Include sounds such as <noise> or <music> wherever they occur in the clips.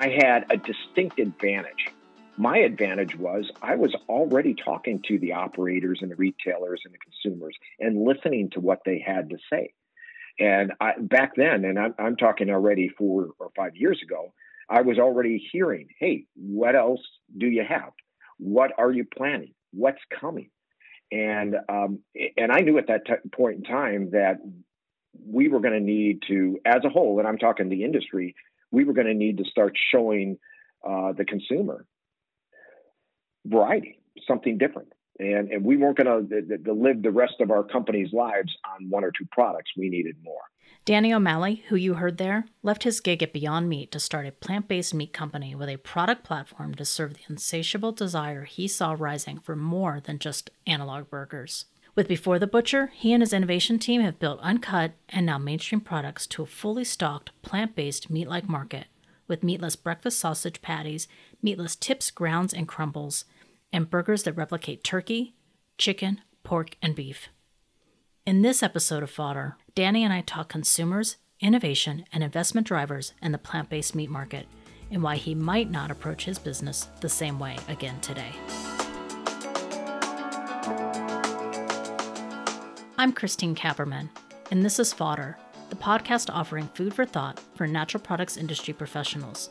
I had a distinct advantage. My advantage was I was already talking to the operators and the retailers and the consumers and listening to what they had to say. And I, back then, and I'm, I'm talking already four or five years ago, I was already hearing, hey, what else do you have? What are you planning? What's coming? And um, and I knew at that t- point in time that we were going to need to, as a whole, and I'm talking the industry, we were going to need to start showing uh, the consumer variety, something different. And, and we weren't going to live the rest of our company's lives on one or two products. We needed more. Danny O'Malley, who you heard there, left his gig at Beyond Meat to start a plant based meat company with a product platform to serve the insatiable desire he saw rising for more than just analog burgers. With Before the Butcher, he and his innovation team have built uncut and now mainstream products to a fully stocked, plant based meat like market with meatless breakfast sausage patties, meatless tips, grounds, and crumbles, and burgers that replicate turkey, chicken, pork, and beef. In this episode of Fodder, Danny and I talk consumers, innovation, and investment drivers in the plant based meat market, and why he might not approach his business the same way again today. I'm Christine Kapperman, and this is Fodder, the podcast offering food for thought for natural products industry professionals.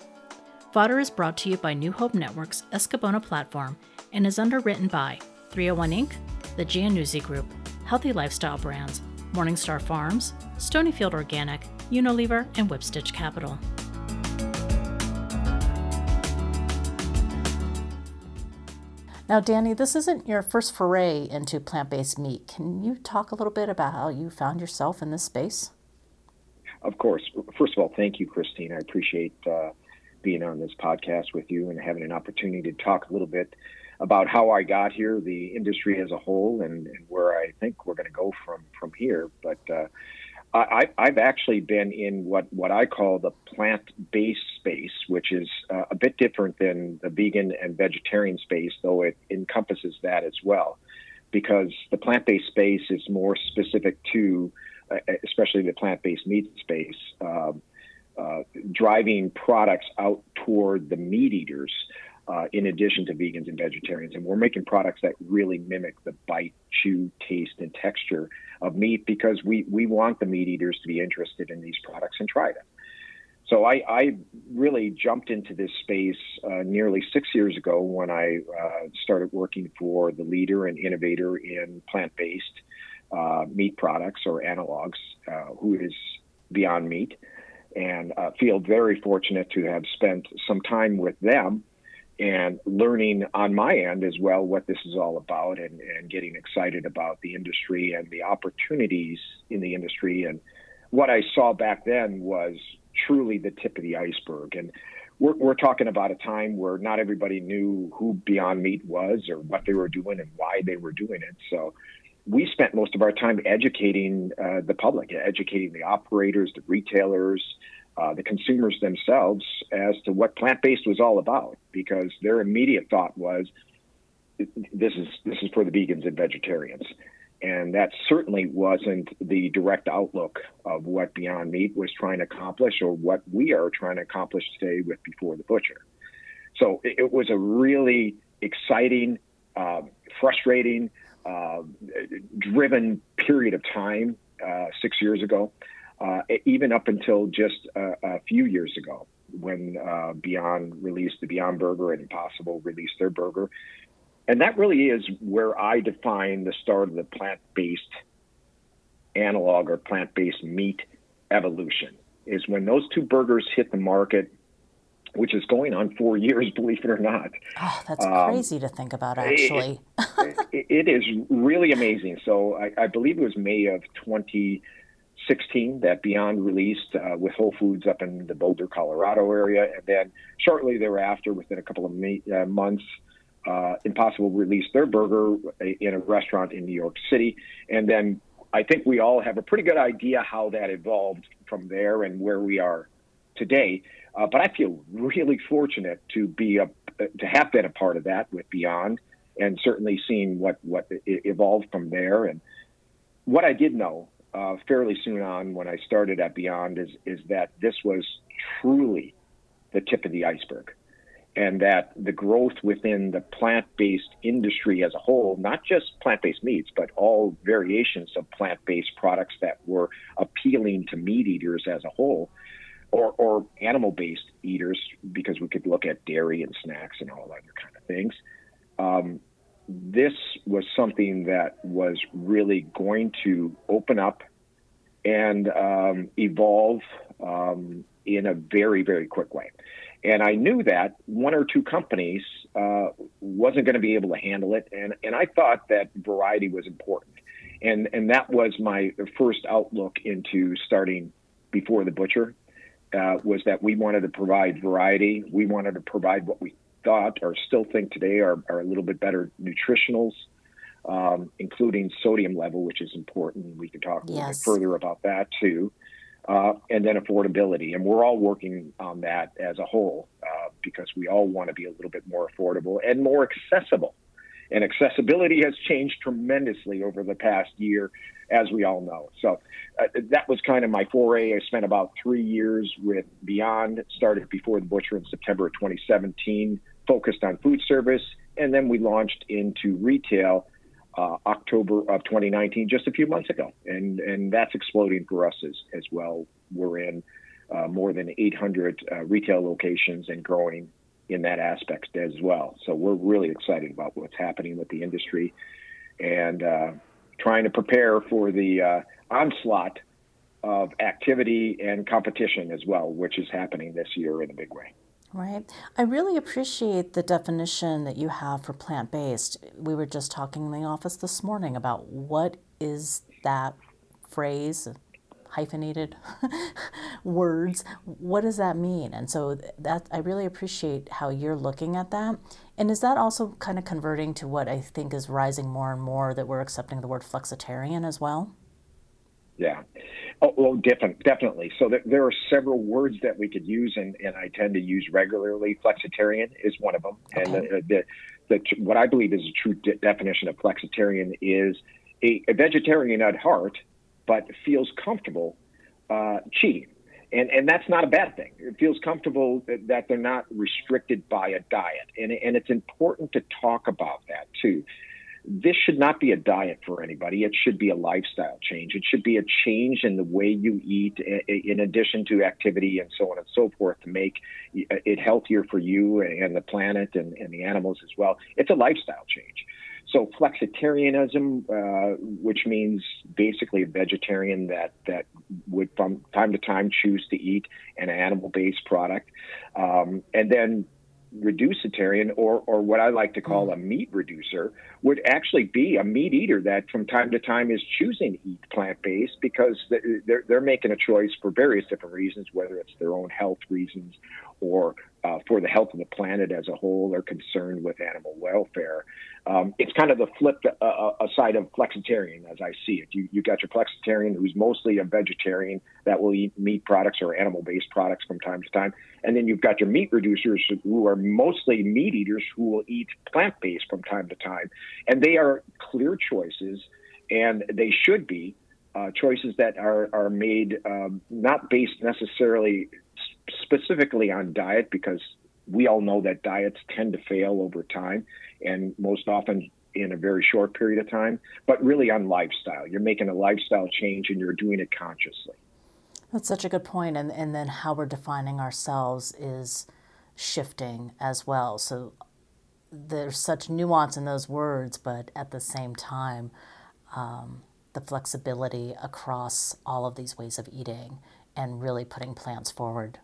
Fodder is brought to you by New Hope Network's Escabona platform and is underwritten by 301 Inc., the Giannuzzi Group, Healthy Lifestyle Brands, Morningstar Farms, Stonyfield Organic, Unilever, and Whipstitch Capital. Now, Danny, this isn't your first foray into plant based meat. Can you talk a little bit about how you found yourself in this space? Of course. First of all, thank you, Christine. I appreciate uh, being on this podcast with you and having an opportunity to talk a little bit about how I got here, the industry as a whole, and, and where I think we're going to go from from here. But uh, I, I've actually been in what, what I call the plant based space, which is uh, a bit different than the vegan and vegetarian space, though it encompasses that as well, because the plant based space is more specific to, uh, especially the plant based meat space, um, uh, driving products out toward the meat eaters. Uh, in addition to vegans and vegetarians. And we're making products that really mimic the bite, chew, taste, and texture of meat because we, we want the meat eaters to be interested in these products and try them. So I, I really jumped into this space uh, nearly six years ago when I uh, started working for the leader and innovator in plant-based uh, meat products or analogs, uh, who is Beyond Meat, and uh, feel very fortunate to have spent some time with them and learning on my end as well what this is all about and, and getting excited about the industry and the opportunities in the industry. And what I saw back then was truly the tip of the iceberg. And we're, we're talking about a time where not everybody knew who Beyond Meat was or what they were doing and why they were doing it. So we spent most of our time educating uh, the public, educating the operators, the retailers, uh, the consumers themselves as to what plant based was all about, because their immediate thought was, "This is this is for the vegans and vegetarians," and that certainly wasn't the direct outlook of what Beyond Meat was trying to accomplish, or what we are trying to accomplish today with Before the Butcher. So it, was a really exciting, uh, frustrating, uh, driven period of time uh, six years ago uh, even up until just a, a few years ago when uh, Beyond released the Beyond Burger and Impossible released their burger. And that really is where I define the start of the plant based analog or plant based meat evolution, is when those two burgers hit the market. Which is going on four years, <laughs> believe it or not. Oh, that's um, crazy to think about, actually. it, it is really amazing. So I, I, believe it was May of 20, 16 that Beyond released uh, with Whole Foods up in the Boulder, Colorado area. And then shortly thereafter, within a couple of uh, months, uh, Impossible released their burger in a restaurant in New York City. And then I think we all have a pretty good idea how that evolved from there and where we are today. Uh, but I feel really fortunate to be a, to have been a part of that with Beyond and certainly seeing what, what evolved from there. And what I did know uh, fairly soon on when I started at Beyond is is that this was truly the tip of the iceberg. And that the growth within the plant based industry as a whole, not just plant based meats, but all variations of plant based products that were appealing to meat eaters as a whole, or, or animal based eaters, because we could look at dairy and snacks and all other kind of things. Um, this was something that was really going to open up and um, evolve um, in a very, very quick way. And I knew that one or two companies uh, wasn't going to be able to handle it, and and I thought that variety was important, and and that was my first outlook into starting before the butcher. Uh, was that we wanted to provide variety. We wanted to provide what we thought or still think today are, are a little bit better nutritionals, um, including sodium level, which is important. We can talk a little bit further about that too. Uh, and then affordability. And we're all working on that as a whole uh, because we all want to be a little bit more affordable and more accessible. And accessibility has changed tremendously over the past year, as we all know. So uh, that was kind of my foray. I spent about three years with Beyond, started before the Butcher in September of 2017, focused on food service, and then we launched into retail uh, October of 2019, just a few months ago, and and that's exploding for us as as well. We're in uh, more than 800 uh, retail locations and growing in that aspect as well. So we're really excited about what's happening with the industry, and uh, trying to prepare for the uh, onslaught of activity and competition as well, which is happening this year in a big way. Right. I really appreciate the definition that you have for plant based. We were just talking in the office this morning about what is that phrase, hyphenated <laughs> words. What does that mean? And so that I really appreciate how you're looking at that. And is that also kind of converting to what I think is rising more and more that we're accepting the word flexitarian as well? Yeah. Oh, well, different, definitely. So there, there, are several words that we could use, and, and I tend to use regularly. Flexitarian is one of them. Okay. And the, the, the, what I believe is a true de- definition of flexitarian is a, a, vegetarian at heart, but feels comfortable uh, cheating. And, and that's not a bad thing. It feels comfortable that they're not restricted by a diet. And, and it's important to talk about that too this should not be a diet for anybody. It should be a lifestyle change. It should be a change in the way you eat, in addition to activity and so on and so forth, to make it healthier for you and the planet and, and the animals as well. It's a lifestyle change. So flexitarianism, uh, which means basically a vegetarian that that would from time to time choose to eat an animal-based product, um, and then reducitarian or or what I like to call mm. a meat reducer would actually be a meat eater that from time to time is choosing to eat plant based because they're they're making a choice for various different reasons, whether it's their own health reasons or uh, for the health of the planet as a whole or concerned with animal welfare. Um, it's kind of the flip uh, uh side of flexitarian as I see it. You, you got your flexitarian who's mostly a vegetarian that will eat meat products or animal based products from time to time. And then you've got your meat reducers who are mostly meat eaters who will eat plant based from time to time. And they are clear choices and they should be. Uh, choices that are, are made um, not based necessarily specifically on diet because we all know that diets tend to fail over time and most often in a very short period of time, but really on lifestyle. You're making a lifestyle change and you're doing it consciously. That's such a good point. And, and then how we're defining ourselves is shifting as well. So there's such nuance in those words, but at the same time, um, the flexibility across all of these ways of eating and really putting plants forward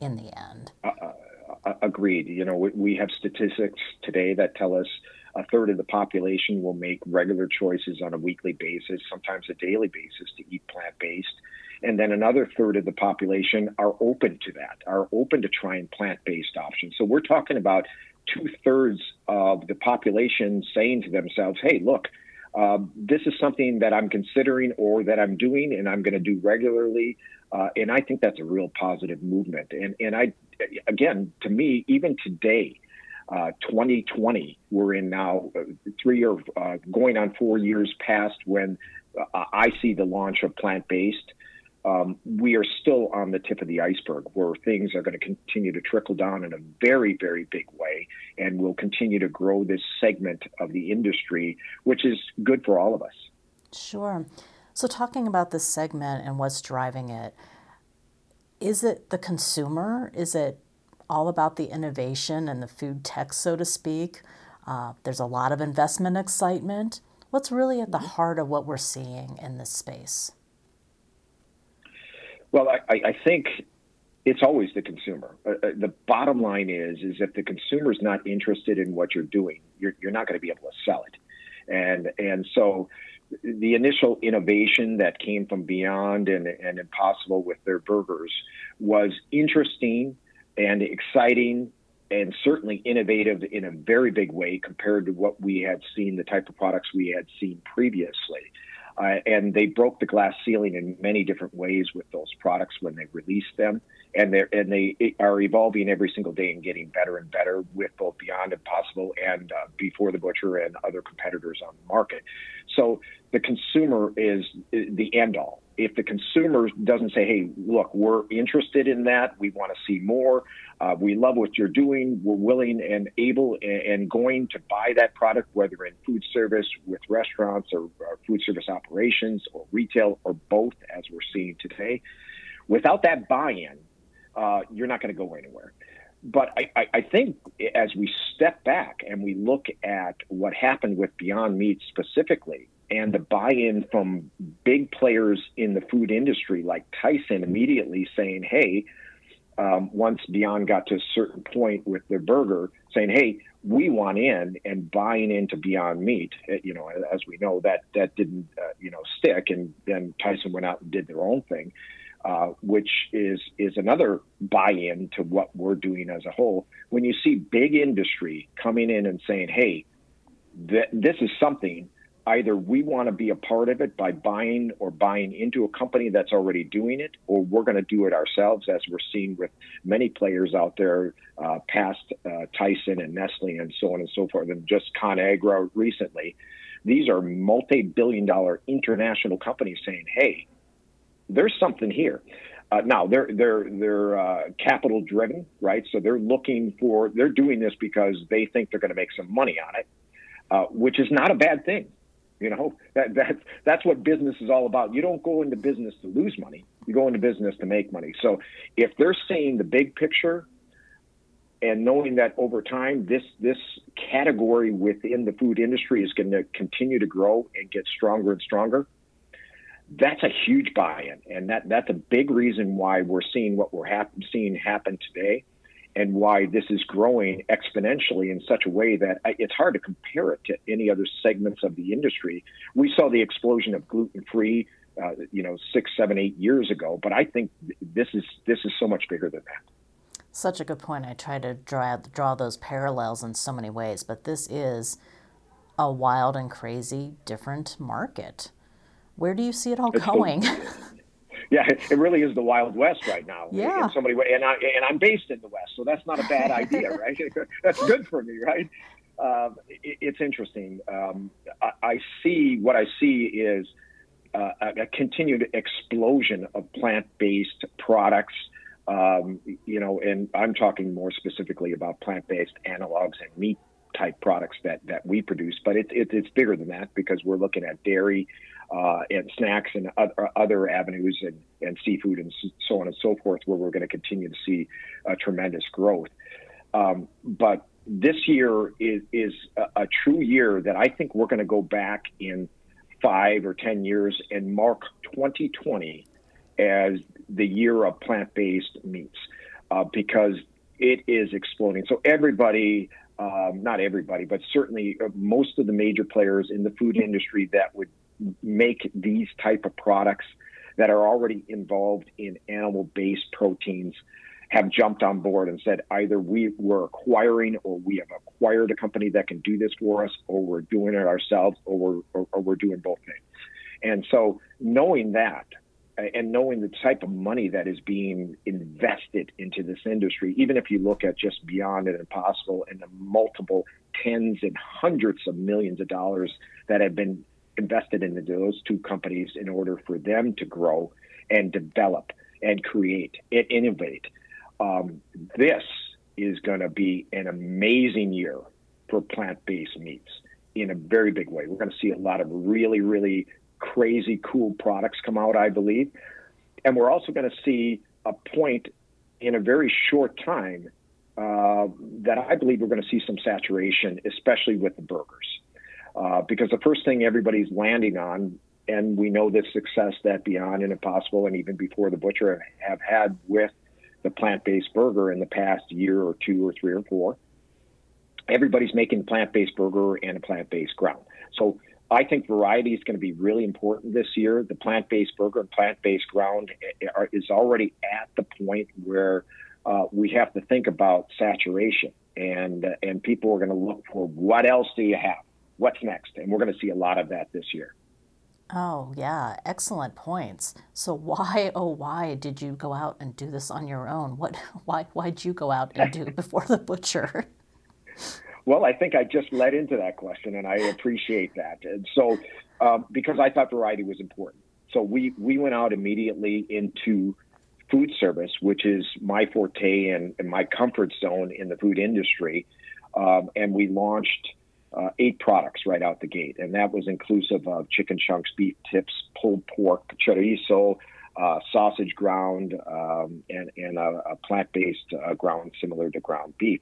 in the end. Uh, uh, agreed. You know, we, we have statistics today that tell us a third of the population will make regular choices on a weekly basis, sometimes a daily basis, to eat plant based. And then another third of the population are open to that, are open to trying plant based options. So we're talking about two thirds of the population saying to themselves, hey, look, um, this is something that I'm considering or that I'm doing and I'm going to do regularly. Uh, and I think that's a real positive movement. And, and I, again, to me, even today, uh, 2020, we're in now uh, three or uh, going on four years past when uh, I see the launch of plant based. Um, we are still on the tip of the iceberg where things are going to continue to trickle down in a very, very big way and will continue to grow this segment of the industry, which is good for all of us. Sure. So, talking about this segment and what's driving it, is it the consumer? Is it all about the innovation and the food tech, so to speak? Uh, there's a lot of investment excitement. What's really at the mm-hmm. heart of what we're seeing in this space? Well, I, I think it's always the consumer. Uh, uh, the bottom line is, is if the consumer is not interested in what you're doing, you're, you're not going to be able to sell it. And and so, the initial innovation that came from Beyond and, and Impossible with their burgers was interesting and exciting and certainly innovative in a very big way compared to what we had seen, the type of products we had seen previously. Uh, and they broke the glass ceiling in many different ways with those products when they released them. And they and they are evolving every single day and getting better and better with both Beyond Impossible and uh, Before the Butcher and other competitors on the market. So the consumer is the end all. If the consumer doesn't say, "Hey, look, we're interested in that. We want to see more. Uh, we love what you're doing. We're willing and able and, going to buy that product, whether in food service with restaurants or, or food service operations or retail or both, as we're seeing today." Without that buy-in, uh, you're not going to go anywhere but I, I, I, think as we step back and we look at what happened with Beyond Meat specifically, and the buy-in from big players in the food industry like Tyson immediately saying, "Hey," um, once Beyond got to a certain point with their burger, saying, "Hey, we want in," and buying into Beyond Meat. Uh, you know, as we know, that that didn't uh, you know stick, and then Tyson went out and did their own thing. Uh, which is is another buy-in to what we're doing as a whole. When you see big industry coming in and saying, "Hey, th- this is something either we want to be a part of it by buying or buying into a company that's already doing it, or we're going to do it ourselves, as we're seeing with many players out there uh, past uh, Tyson and Nestle and so on and so forth, and just ConAgra recently. These are multi billion dollar international companies saying, hey, there's something here. Uh, now they're they're they're uh, capital driven, right? So they're looking for they're doing this because they think they're going to make some money on it, uh, which is not a bad thing. You know that that's that's what business is all about. You don't go into business to lose money. You go into business to make money. So if they're seeing the big picture and knowing that over time this this category within the food industry is going to continue to grow and get stronger and stronger, that's a huge buy-in, and that that's a big reason why we're seeing what we're hap- seeing happen today and why this is growing exponentially in such a way that it's hard to compare it to any other segments of the industry. We saw the explosion of gluten free, uh, you know, six, seven, eight years ago, but I think this is this is so much bigger than that. Such a good point. I try to draw draw those parallels in so many ways, but this is a wild and crazy different market. Where do you see it all it's going? <laughs> yeah, it really is the Wild West right now. Yeah. In somebody, and I and I'm based in the West, so that's not a bad idea, <laughs> right? <laughs> that's good for me, right? Um, it, it's interesting. Um, I, I, see what I see is uh, a, a, continued explosion of plant-based products. Um, you know, and I'm talking more specifically about plant-based analogs and meat type products that that we produce, but it, it, it's bigger than that because we're looking at dairy uh, and snacks and other, other avenues and, and seafood and so on and so forth, where we're going to continue to see uh, tremendous growth. Um, but this year is, is a, a, true year that I think we're going to go back in five or 10 years and mark 2020 as the year of plant based meats uh, because it is exploding. So, everybody, um, not everybody, but certainly uh, most of the major players in the food industry that would make these type of products that are already involved in animal-based proteins have jumped on board and said either we were acquiring or we have acquired a company that can do this for us or we're doing it ourselves or we're, or, or we're doing both things. And so knowing that and knowing the type of money that is being invested into this industry, even if you look at just Beyond and Impossible and the multiple tens and hundreds of millions of dollars that have been invested in those two companies in order for them to grow and develop and create and innovate. Um, this is going to be an amazing year for plant based meats in a very big way. We're going to see a lot of really, really crazy, cool products come out, I believe. And we're also going to see a point in a very short time uh, that I believe we're going to see some saturation, especially with the burgers. Uh, because the first thing everybody's landing on, and we know the success that Beyond and Impossible and even before the Butcher have had with the plant based burger in the past year or two or three or four, everybody's making plant based burger and a plant based ground. So I think variety is going to be really important this year. The plant based burger and plant based ground is already at the point where uh, we have to think about saturation, and uh, and people are going to look for what else do you have? What's next? And we're going to see a lot of that this year. Oh, yeah, excellent points. So why <laughs> oh why did you go out and do this on your own? What <laughs> why why'd you go out and do before the butcher? <laughs> Well, I think I just led into that question, and I appreciate that. And so, um, because I thought variety was important, so we we went out immediately into food service, which is my forte and, and my comfort zone in the food industry, um, and we launched uh, eight products right out the gate, and that was inclusive of chicken chunks, beef tips, pulled pork, chorizo. Uh, sausage ground um, and, and a, a plant-based uh, ground similar to ground beef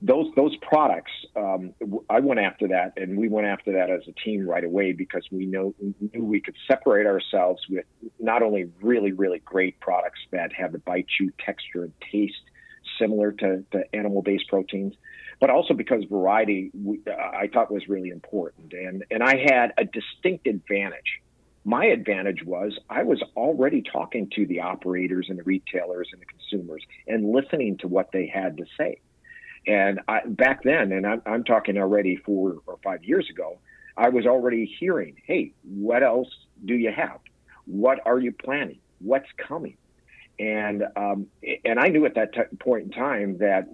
those those products, um, I went after that, and we went after that as a team right away because we know knew we could separate ourselves with not only really really great products that have the bite, chew, texture, and taste similar to, to animal-based proteins, but also because variety I thought was really important, and and I had a distinct advantage. My advantage was I was already talking to the operators and the retailers and the consumers and listening to what they had to say and I, back then, and I'm, I'm talking already four or five years ago, I was already hearing, hey, what else do you have? What are you planning? What's coming? And um, and I knew at that t- point in time that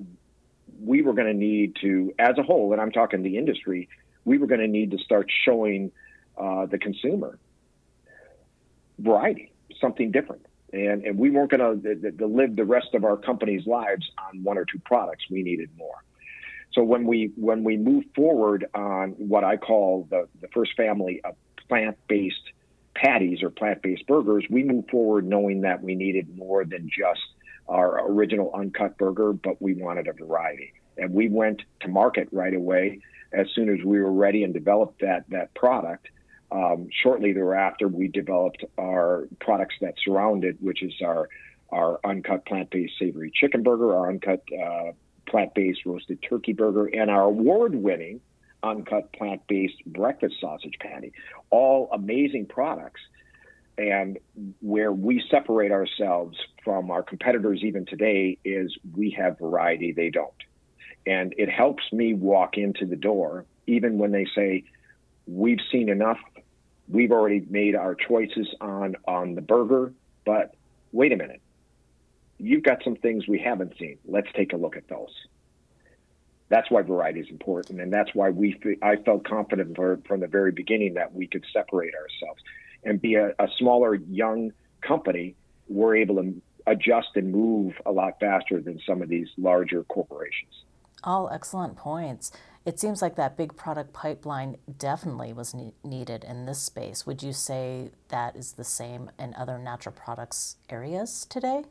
we were going to need to, as a whole, and I'm talking the industry, we were going to need to start showing uh, the consumer variety, something different and and we weren't going to live the rest of our company's lives on one or two products. We needed more. So when we when we move forward on what I call the the first family of plant based patties or plant based burgers, we move forward knowing that we needed more than just our original uncut burger, but we wanted a variety. And we went to market right away as soon as we were ready and developed that that product. Um, shortly thereafter, we developed our products that surround it, which is our our uncut plant-based savory chicken burger, our uncut uh, plant-based roasted turkey burger, and our award-winning uncut plant-based breakfast sausage patty. All amazing products, and where we separate ourselves from our competitors even today is we have variety; they don't, and it helps me walk into the door even when they say we've seen enough we've already made our choices on on the burger, but wait a minute. You've got some things we haven't seen. Let's take a look at those. That's why variety is important, and that's why we. I felt confident for, from the very beginning that we could separate ourselves and be a, a smaller, young company. We're able to adjust and move a lot faster than some of these larger corporations. All excellent points. It seems like that big product pipeline definitely was ne- needed in this space. Would you say that is the same in other natural products areas today?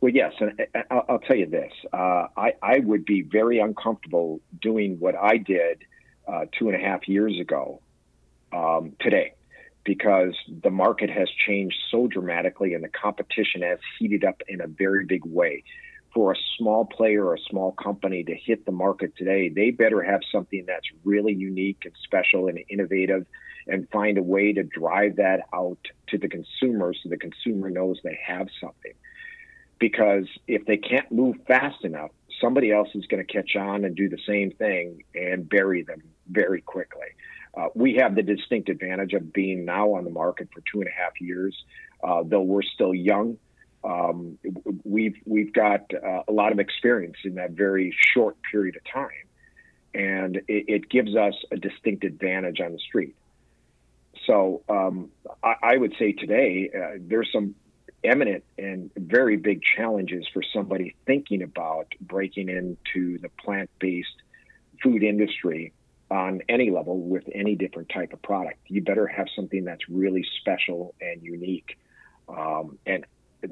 Well, yes, and I'll tell you this: uh, I, I would be very uncomfortable doing what I did uh, two and a half years ago um, today, because the market has changed so dramatically, and the competition has heated up in a very big way for a small player or a small company to hit the market today, they better have something that's really unique and special and innovative and find a way to drive that out to the consumer so the consumer knows they have something. Because if they can't move fast enough, somebody else is going to catch on and do the same thing and bury them very quickly. Uh, we have the distinct advantage of being now on the market for two and a half years. Uh, though we're still young, um, we've we've got uh, a lot of experience in that very short period of time, and it, it, gives us a distinct advantage on the street. So um, I, I, would say today uh, there's some eminent and very big challenges for somebody thinking about breaking into the plant-based food industry on any level with any different type of product. You better have something that's really special and unique. Um, and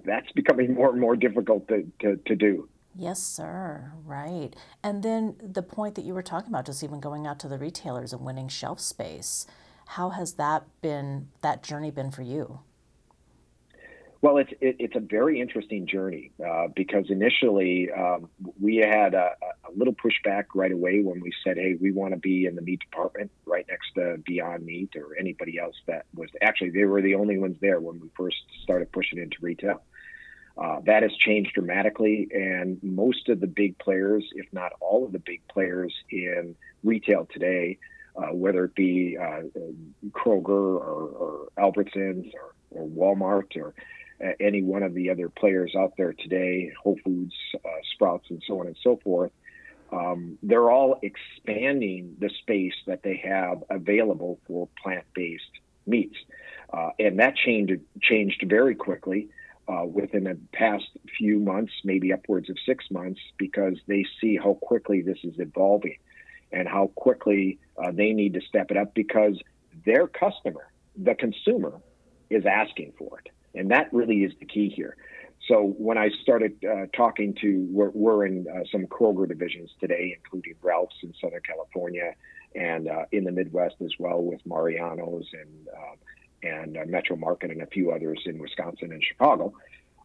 that's becoming more and more difficult to, to, to do. Yes, sir. Right. And then the point that you were talking about, just even going out to the retailers and winning shelf space, how has that been, that journey been for you? Well, it's it, it's a very interesting journey uh, because initially um, we had a, a, little pushback right away when we said, "Hey, we want to be in the meat department right next to Beyond Meat or anybody else that was actually they were the only ones there when we first started pushing into retail." Uh, that has changed dramatically, and most of the big players, if not all of the big players in retail today, uh, whether it be uh, Kroger or, or Albertsons or, or Walmart or any one of the other players out there today, Whole Foods, uh, Sprouts, and so on and so forth, um, they're all expanding the space that they have available for plant-based meats, uh, and that changed changed very quickly. Uh, within the past few months, maybe upwards of six months, because they see how quickly this is evolving and how quickly uh, they need to step it up because their customer, the consumer, is asking for it. And that really is the key here. So when I started uh, talking to, we're, we're in uh, some Kroger divisions today, including Ralphs in Southern California and uh, in the Midwest as well with Mariano's and uh, and uh, Metro Market and a few others in Wisconsin and Chicago.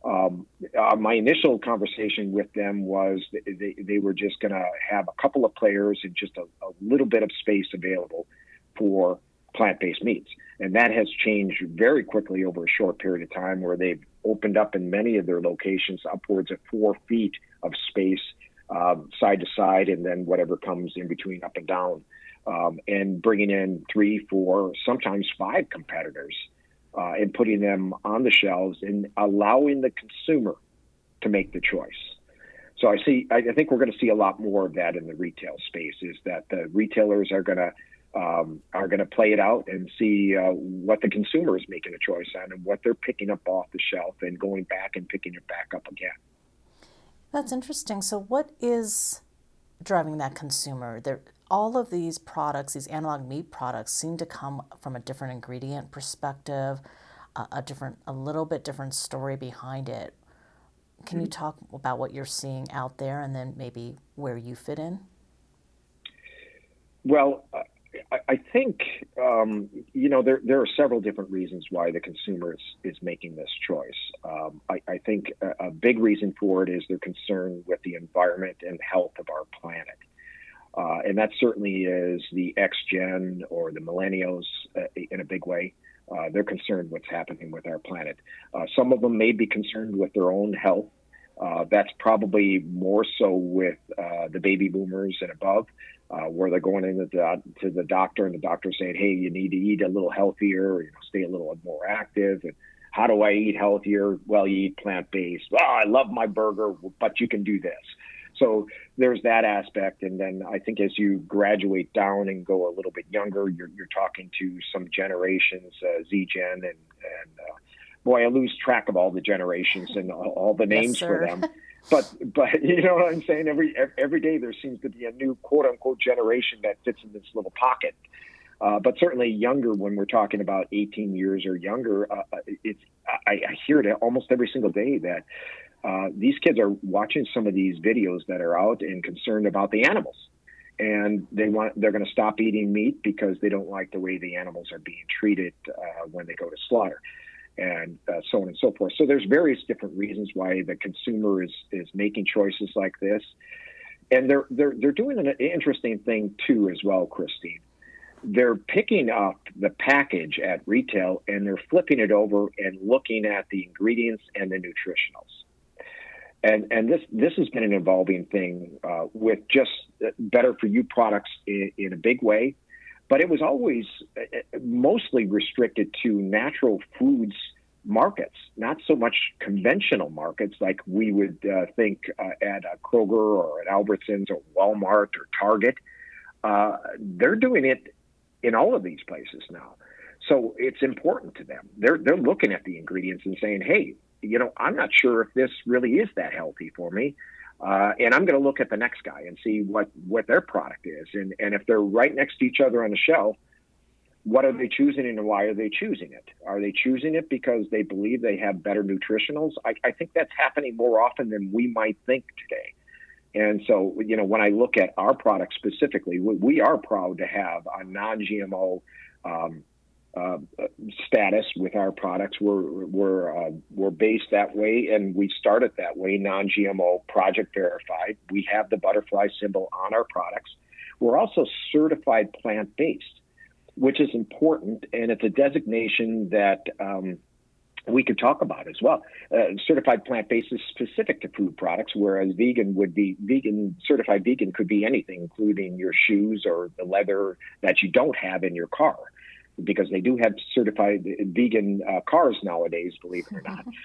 Um, uh, my initial conversation with them was they, they were just going to have a couple of players and just a, a little bit of space available for plant-based meats. And that has changed very quickly over a short period of time where they've opened up in many of their locations upwards of four feet of space um, side to side and then whatever comes in between up and down um, and bringing in three, four, sometimes five competitors uh, and putting them on the shelves and allowing the consumer to make the choice. So I see. I think we're going to see a lot more of that in the retail space. Is that the retailers are going to um, are going to play it out and see uh, what the consumer is making a choice on and what they're picking up off the shelf and going back and picking it back up again. That's interesting. So, what is driving that consumer? There, all of these products, these analog meat products, seem to come from a different ingredient perspective, a, a different, a little bit different story behind it. Can mm-hmm. you talk about what you're seeing out there, and then maybe where you fit in? Well, I, think um, you know there there are several different reasons why the consumer is, is making this choice. Um, I, I, think a, a, big reason for it is their concern with the environment and health of our planet, uh, and that certainly is the X Gen or the millennials uh, in a big way. Uh, they're concerned what's happening with our planet. Uh, some of them may be concerned with their own health. Uh, that's probably more so with uh, the baby boomers and above uh, where they're going into the, to the doctor and the doctor saying, "Hey, you need to eat a little healthier, you know, stay a little more active." And how do I eat healthier? Well, you eat plant based. Well, I love my burger, but you can do this. So there's that aspect, and then I think as you graduate down and go a little bit younger, you're, you're talking to some generations, uh, Z Gen, and, and uh, boy, I lose track of all the generations and all, all the names yes, for them. <laughs> but but <laughs> you know what I'm saying? Every every day there seems to be a new quote unquote generation that fits in this little pocket. Uh, but certainly younger when we're talking about 18 years or younger, uh, uh, it's I, I, hear it almost every single day that uh, these kids are watching some of these videos that are out and concerned about the animals, and they want they're going to stop eating meat because they don't like the way the animals are being treated uh, when they go to slaughter and uh, so on and so forth. So there's various different reasons why the consumer is is making choices like this, and they're they're they're doing an interesting thing too as well, Christine. They're picking up the package at retail and they're flipping it over and looking at the ingredients and the nutritionals. And and this this has been an evolving thing uh, with just better for you products in, in a big way but it was always uh, uh, mostly restricted to natural foods markets, not so much conventional markets like we would uh, think uh, at a Kroger or at Albertsons or Walmart or Target. Uh, they're doing it in all of these places now. so it's important to them. They're they're looking at the ingredients and saying, "Hey, you know, I'm not sure if this really is that healthy for me." Uh, and I'm going to look at the next guy and see what, what their product is. And, and if they're right next to each other on the shelf, what are they choosing and why are they choosing it? Are they choosing it because they believe they have better nutritionals? I, I think that's happening more often than we might think today. And so, you know, when I look at our product specifically, we, we are proud to have a non GMO um, uh, status with our products. We're we're uh, we're based that way, and we started that way, non-GMO, project verified. We have the butterfly symbol on our products. We're also certified plant-based, which is important, and it's a designation that. Um, we could talk about as well. Uh, certified plant-based is specific to food products, whereas vegan would be vegan. Certified vegan could be anything, including your shoes or the leather that you don't have in your car because they do have certified vegan uh, cars nowadays, believe it or not. <laughs>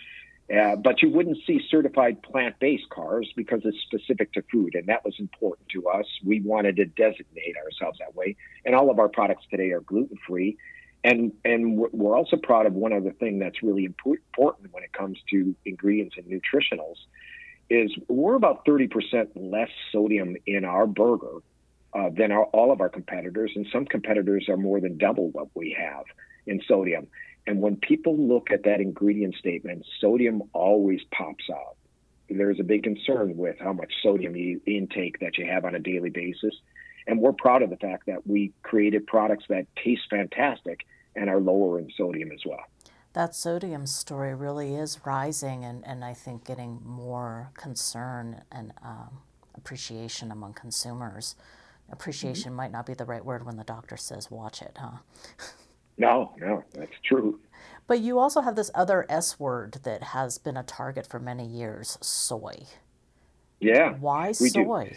Uh, but you wouldn't see certified plant-based cars because it's specific to food, and that was important to us. We wanted to designate ourselves that way, and all of our products today are gluten-free. And and we're also proud of one other thing that's really important when it comes to ingredients and nutritionals, is we're about 30% less sodium in our burger uh, than our, all of our competitors, and some competitors are more than double what we have in sodium. And when people look at that ingredient statement, sodium always pops out. There's a big concern with how much sodium intake that you have on a daily basis. And we're proud of the fact that we created products that taste fantastic and are lower in sodium as well. That sodium story really is rising and, and I think getting more concern and um, appreciation among consumers appreciation mm-hmm. might not be the right word when the doctor says watch it, huh? <laughs> No, no, that's true. But you also have this other S word that has been a target for many years soy. Yeah. Why soy?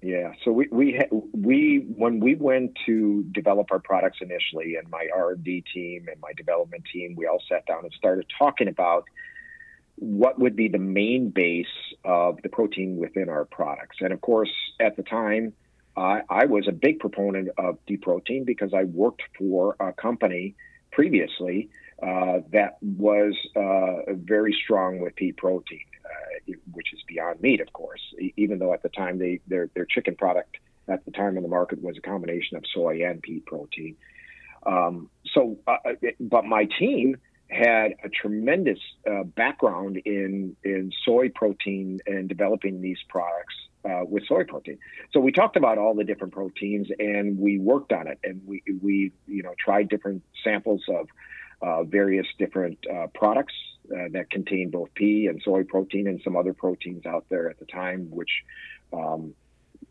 Do. Yeah. So we we we when we went to develop our products initially, and my R and D team and my development team, we all sat down and started talking about what would be the main base of the protein within our products. And of course, at the time, I, I was a big proponent of pea protein because I worked for a company previously uh, that was uh, very strong with pea protein, uh, which is beyond meat, of course. Even though at the time they their their chicken product at the time in the market was a combination of soy and pea protein. Um, so, uh, but my team had a tremendous uh, background in in soy protein and developing these products uh, with soy protein. So we talked about all the different proteins and we worked on it and we we you know tried different samples of uh, various different uh, products uh, that contain both pea and soy protein and some other proteins out there at the time which um,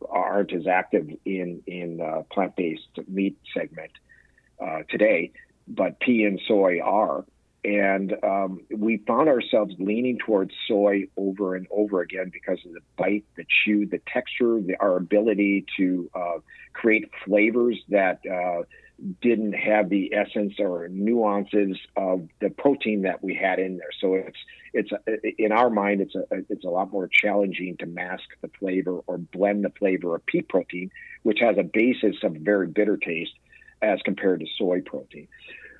aren't as active in in uh, plant-based meat segment uh, today, but pea and soy are and um, we found ourselves leaning towards soy over and over again because of the bite, the chew, the texture, the, our ability to uh, create flavors that uh, didn't have the essence or nuances of the protein that we had in there. So it's it's in our mind it's a it's a lot more challenging to mask the flavor or blend the flavor of pea protein, which has a basis of very bitter taste as compared to soy protein.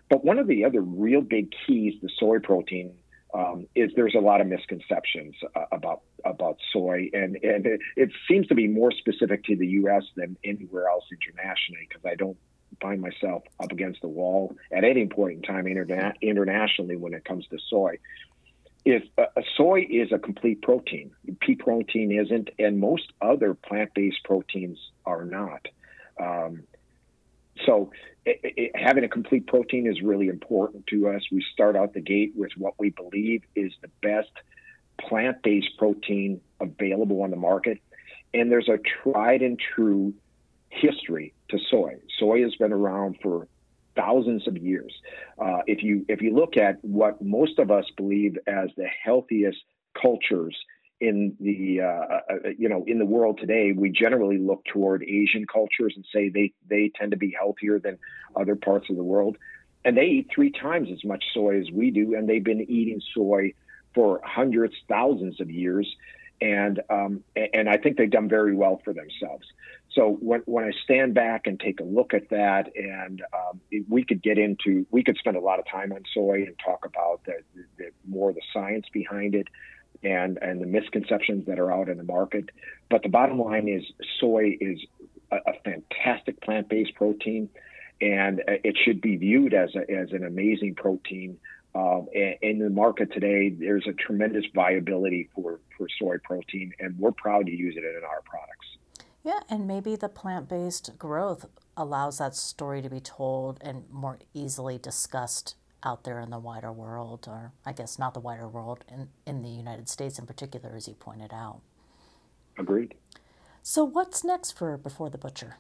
But one of the other real big keys to soy protein um, is there's a lot of misconceptions uh, about about soy, and and it, it, seems to be more specific to the U.S. than anywhere else internationally because I don't find myself up against the wall at any point in time interna- internationally when it comes to soy. If uh, soy is a complete protein, pea protein isn't, and most other plant-based proteins are not. Um, so it, it, having a complete protein is really important to us. We start out the gate with what we believe is the best plant-based protein available on the market, and there's a tried and true history to soy. Soy has been around for thousands of years. Uh, if you if you look at what most of us believe as the healthiest cultures in the uh, uh, uh, you know in the world today, we generally look toward Asian cultures and say they they tend to be healthier than other parts of the world, and they eat three times as much soy as we do, and they've been eating soy for hundreds, thousands of years. and um, and I think they've done very well for themselves. So when when I stand back and take a look at that, and um, we could get into, we could spend a lot of time on soy and talk about the, the more the science behind it, and and the misconceptions that are out in the market. But the bottom line is, soy is a, a fantastic plant-based protein, and it should be viewed as a, as an amazing protein. Um, in the market today, there's a tremendous viability for, for soy protein, and we're proud to use it in our products. Yeah, and maybe the plant based growth allows that story to be told and more easily discussed out there in the wider world, or I guess not the wider world, in, in the United States in particular, as you pointed out. Agreed. So, what's next for Before the Butcher?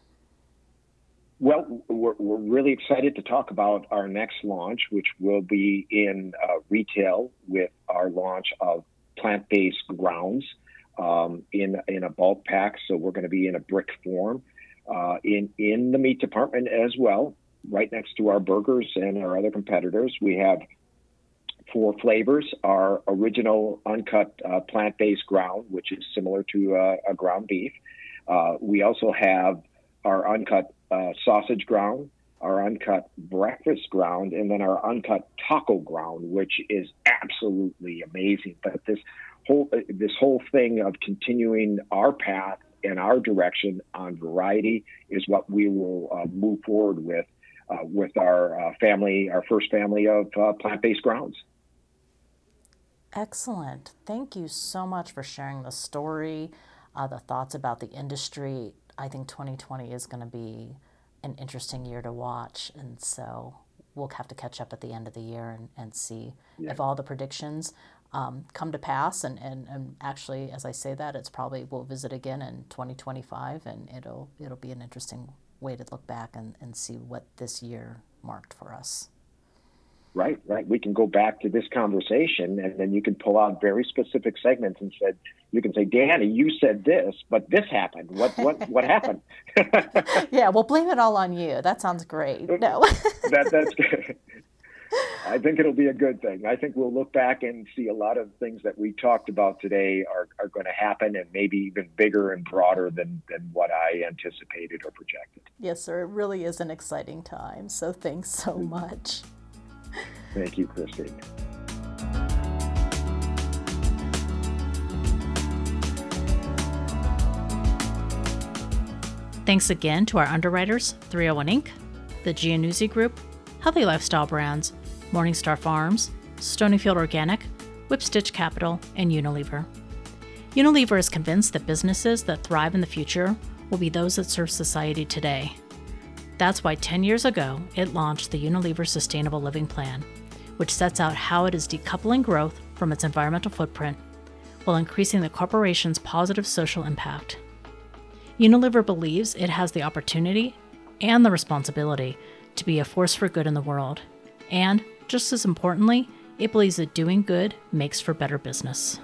Well, we're, we're really excited to talk about our next launch, which will be in uh, retail with our launch of plant based grounds um, in, in a bulk pack. So, we're going to be in a brick form uh, in, in the meat department as well right next to our burgers and our other competitors. We have four flavors our original uncut uh, plant based ground, which is similar to uh, a ground beef. Uh, we also have our uncut uh, sausage ground, our uncut breakfast ground, and then our uncut taco ground, which is absolutely amazing. But this whole this whole thing of continuing our path and our direction on variety is what we will uh, move forward with with our uh, family, our first family of uh, plant based grounds. Excellent. Thank you so much for sharing the story, uh, the thoughts about the industry. I think 2020 is going to be an interesting year to watch. And so we'll have to catch up at the end of the year and, and see yeah. if all the predictions um, come to pass. And, and, and actually, as I say that, it's probably we'll visit again in 2025 and it'll, it'll be an interesting way to look back and, and see what this year marked for us. Right, right. We can go back to this conversation and then you can pull out very specific segments and said you can say, Danny, you said this, but this happened. What what what happened? <laughs> yeah, we'll blame it all on you. That sounds great. No. <laughs> that that's good. I think it'll be a good thing. I think we'll look back and see a lot of things that we talked about today are, are going to happen and maybe even bigger and broader than, than what I anticipated or projected. Yes, sir. It really is an exciting time. So thanks so mm-hmm. much. Thank you, Christine. Thanks again to our underwriters, 301 Inc., the Giannuzzi Group, Healthy Lifestyle Brands, Morningstar Farms, Stonyfield Organic, Whipstitch Capital, and Unilever. Unilever is convinced that businesses that thrive in the future will be those that serve society today. That's why 10 years ago, it launched the Unilever Sustainable Living Plan, which sets out how it is decoupling growth from its environmental footprint while increasing the corporation's positive social impact. Unilever believes it has the opportunity and the responsibility to be a force for good in the world, and just as importantly, it believes that doing good makes for better business.